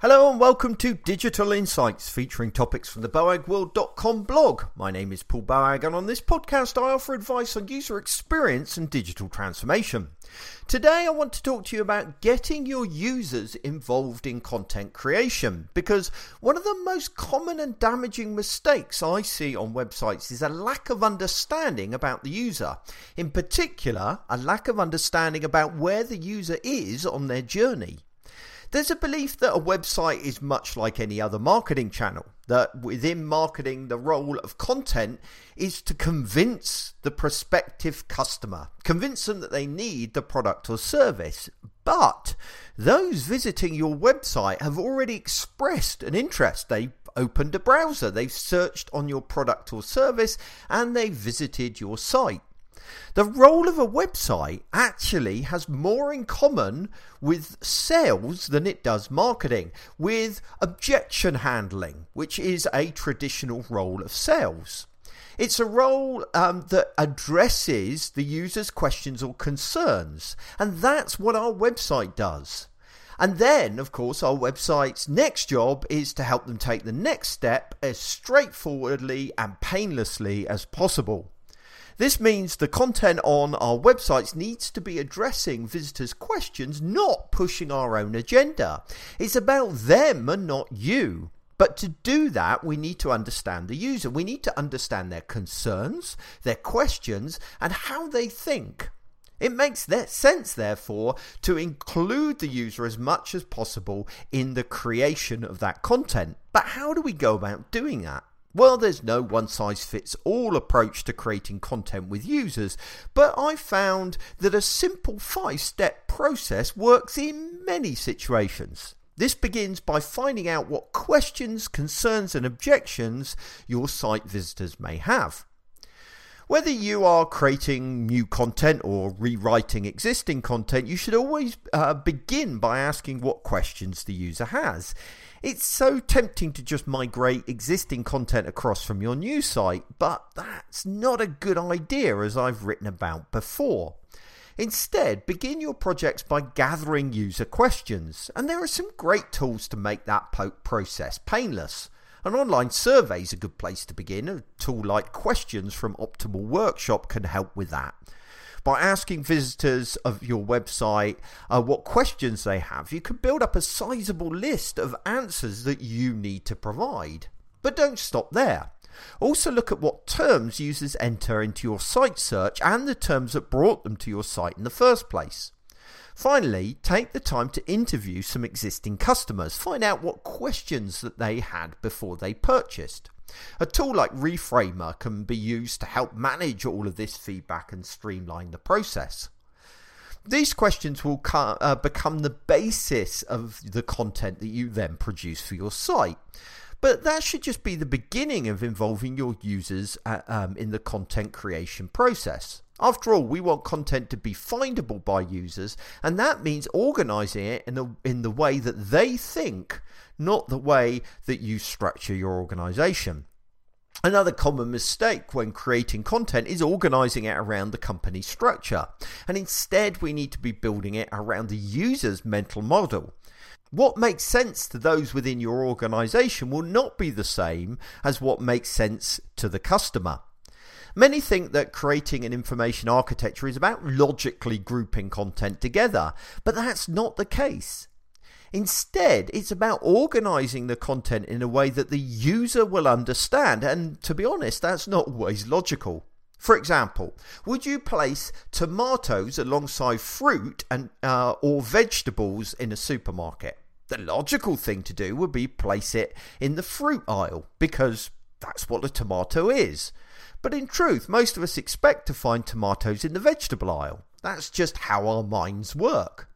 Hello and welcome to Digital Insights featuring topics from the BOAGworld.com blog. My name is Paul Boag and on this podcast I offer advice on user experience and digital transformation. Today I want to talk to you about getting your users involved in content creation because one of the most common and damaging mistakes I see on websites is a lack of understanding about the user. In particular, a lack of understanding about where the user is on their journey. There's a belief that a website is much like any other marketing channel, that within marketing, the role of content is to convince the prospective customer, convince them that they need the product or service. But those visiting your website have already expressed an interest. They've opened a browser, they've searched on your product or service, and they've visited your site. The role of a website actually has more in common with sales than it does marketing, with objection handling, which is a traditional role of sales. It's a role um, that addresses the user's questions or concerns, and that's what our website does. And then, of course, our website's next job is to help them take the next step as straightforwardly and painlessly as possible. This means the content on our websites needs to be addressing visitors' questions, not pushing our own agenda. It's about them and not you. But to do that, we need to understand the user. We need to understand their concerns, their questions, and how they think. It makes sense, therefore, to include the user as much as possible in the creation of that content. But how do we go about doing that? Well, there's no one size fits all approach to creating content with users, but I found that a simple five step process works in many situations. This begins by finding out what questions, concerns, and objections your site visitors may have. Whether you are creating new content or rewriting existing content, you should always uh, begin by asking what questions the user has. It's so tempting to just migrate existing content across from your new site, but that's not a good idea as I've written about before. Instead, begin your projects by gathering user questions, and there are some great tools to make that process painless. An online survey is a good place to begin. A tool like Questions from Optimal Workshop can help with that. By asking visitors of your website uh, what questions they have, you can build up a sizable list of answers that you need to provide. But don't stop there. Also, look at what terms users enter into your site search and the terms that brought them to your site in the first place. Finally, take the time to interview some existing customers. Find out what questions that they had before they purchased. A tool like Reframer can be used to help manage all of this feedback and streamline the process. These questions will uh, become the basis of the content that you then produce for your site. But that should just be the beginning of involving your users uh, um, in the content creation process. After all, we want content to be findable by users, and that means organizing it in, a, in the way that they think, not the way that you structure your organization. Another common mistake when creating content is organizing it around the company structure, and instead we need to be building it around the user's mental model. What makes sense to those within your organization will not be the same as what makes sense to the customer. Many think that creating an information architecture is about logically grouping content together, but that's not the case. Instead, it's about organizing the content in a way that the user will understand, and to be honest, that's not always logical. For example, would you place tomatoes alongside fruit and uh, or vegetables in a supermarket? The logical thing to do would be place it in the fruit aisle because that's what a tomato is. But in truth, most of us expect to find tomatoes in the vegetable aisle. That's just how our minds work.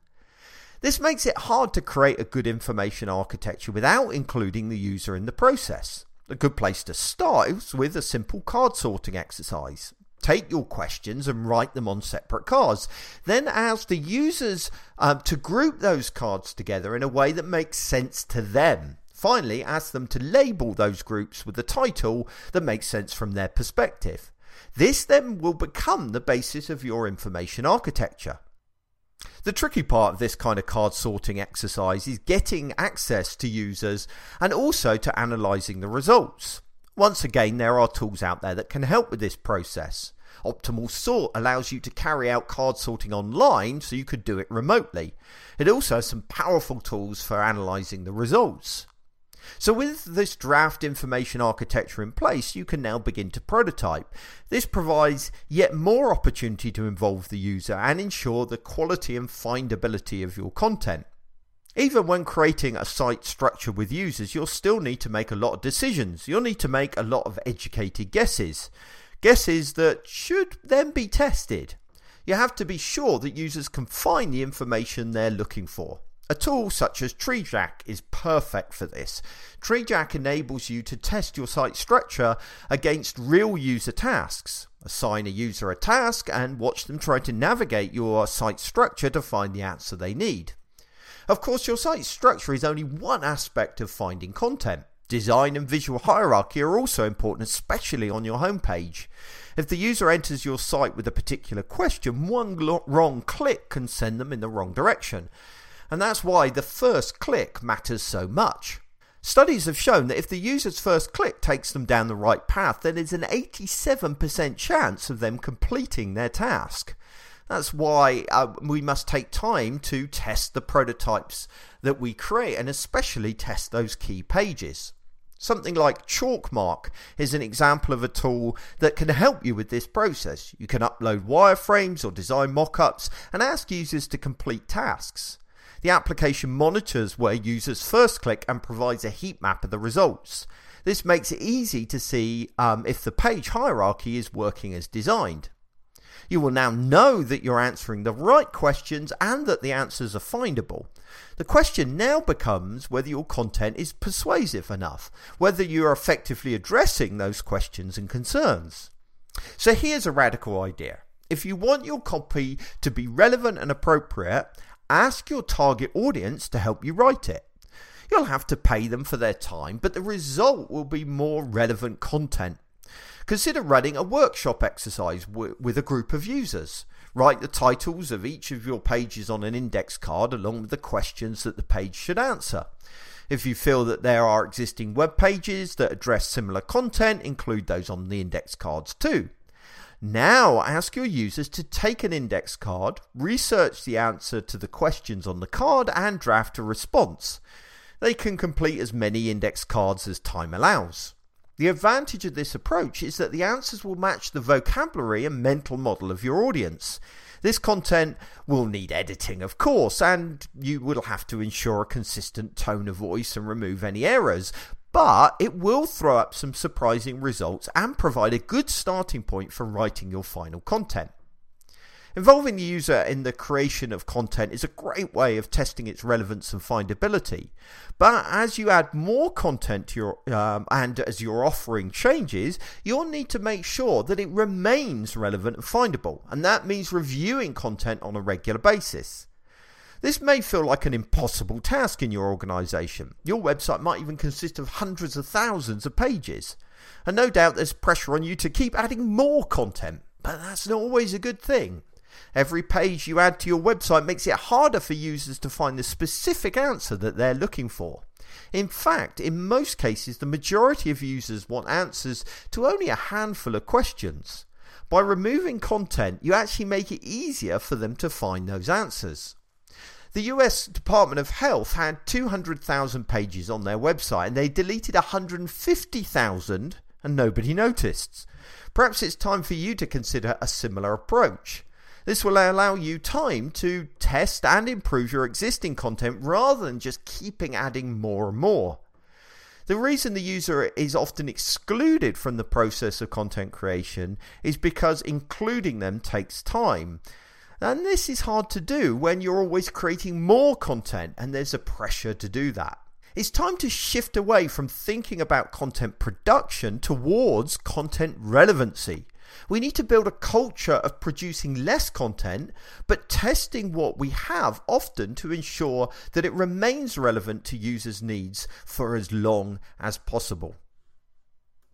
This makes it hard to create a good information architecture without including the user in the process. A good place to start is with a simple card sorting exercise. Take your questions and write them on separate cards. Then ask the users um, to group those cards together in a way that makes sense to them. Finally, ask them to label those groups with a title that makes sense from their perspective. This then will become the basis of your information architecture. The tricky part of this kind of card sorting exercise is getting access to users and also to analysing the results. Once again, there are tools out there that can help with this process. Optimal Sort allows you to carry out card sorting online so you could do it remotely. It also has some powerful tools for analysing the results. So with this draft information architecture in place, you can now begin to prototype. This provides yet more opportunity to involve the user and ensure the quality and findability of your content. Even when creating a site structure with users, you'll still need to make a lot of decisions. You'll need to make a lot of educated guesses. Guesses that should then be tested. You have to be sure that users can find the information they're looking for. A tool such as TreeJack is perfect for this. TreeJack enables you to test your site structure against real user tasks. Assign a user a task and watch them try to navigate your site structure to find the answer they need. Of course, your site structure is only one aspect of finding content. Design and visual hierarchy are also important, especially on your homepage. If the user enters your site with a particular question, one wrong click can send them in the wrong direction. And that's why the first click matters so much. Studies have shown that if the user's first click takes them down the right path, then there's an 87% chance of them completing their task. That's why uh, we must take time to test the prototypes that we create and especially test those key pages. Something like Chalkmark is an example of a tool that can help you with this process. You can upload wireframes or design mockups and ask users to complete tasks. The application monitors where users first click and provides a heat map of the results. This makes it easy to see um, if the page hierarchy is working as designed. You will now know that you're answering the right questions and that the answers are findable. The question now becomes whether your content is persuasive enough, whether you are effectively addressing those questions and concerns. So here's a radical idea. If you want your copy to be relevant and appropriate, ask your target audience to help you write it. You'll have to pay them for their time, but the result will be more relevant content. Consider running a workshop exercise with a group of users. Write the titles of each of your pages on an index card along with the questions that the page should answer. If you feel that there are existing web pages that address similar content, include those on the index cards too. Now ask your users to take an index card, research the answer to the questions on the card, and draft a response. They can complete as many index cards as time allows. The advantage of this approach is that the answers will match the vocabulary and mental model of your audience. This content will need editing, of course, and you will have to ensure a consistent tone of voice and remove any errors, but it will throw up some surprising results and provide a good starting point for writing your final content. Involving the user in the creation of content is a great way of testing its relevance and findability. But as you add more content to your um, and as your offering changes, you'll need to make sure that it remains relevant and findable, and that means reviewing content on a regular basis. This may feel like an impossible task in your organization. Your website might even consist of hundreds of thousands of pages. And no doubt there's pressure on you to keep adding more content, but that's not always a good thing. Every page you add to your website makes it harder for users to find the specific answer that they're looking for. In fact, in most cases, the majority of users want answers to only a handful of questions. By removing content, you actually make it easier for them to find those answers. The US Department of Health had 200,000 pages on their website and they deleted 150,000 and nobody noticed. Perhaps it's time for you to consider a similar approach. This will allow you time to test and improve your existing content rather than just keeping adding more and more. The reason the user is often excluded from the process of content creation is because including them takes time. And this is hard to do when you're always creating more content and there's a pressure to do that. It's time to shift away from thinking about content production towards content relevancy. We need to build a culture of producing less content, but testing what we have often to ensure that it remains relevant to users' needs for as long as possible.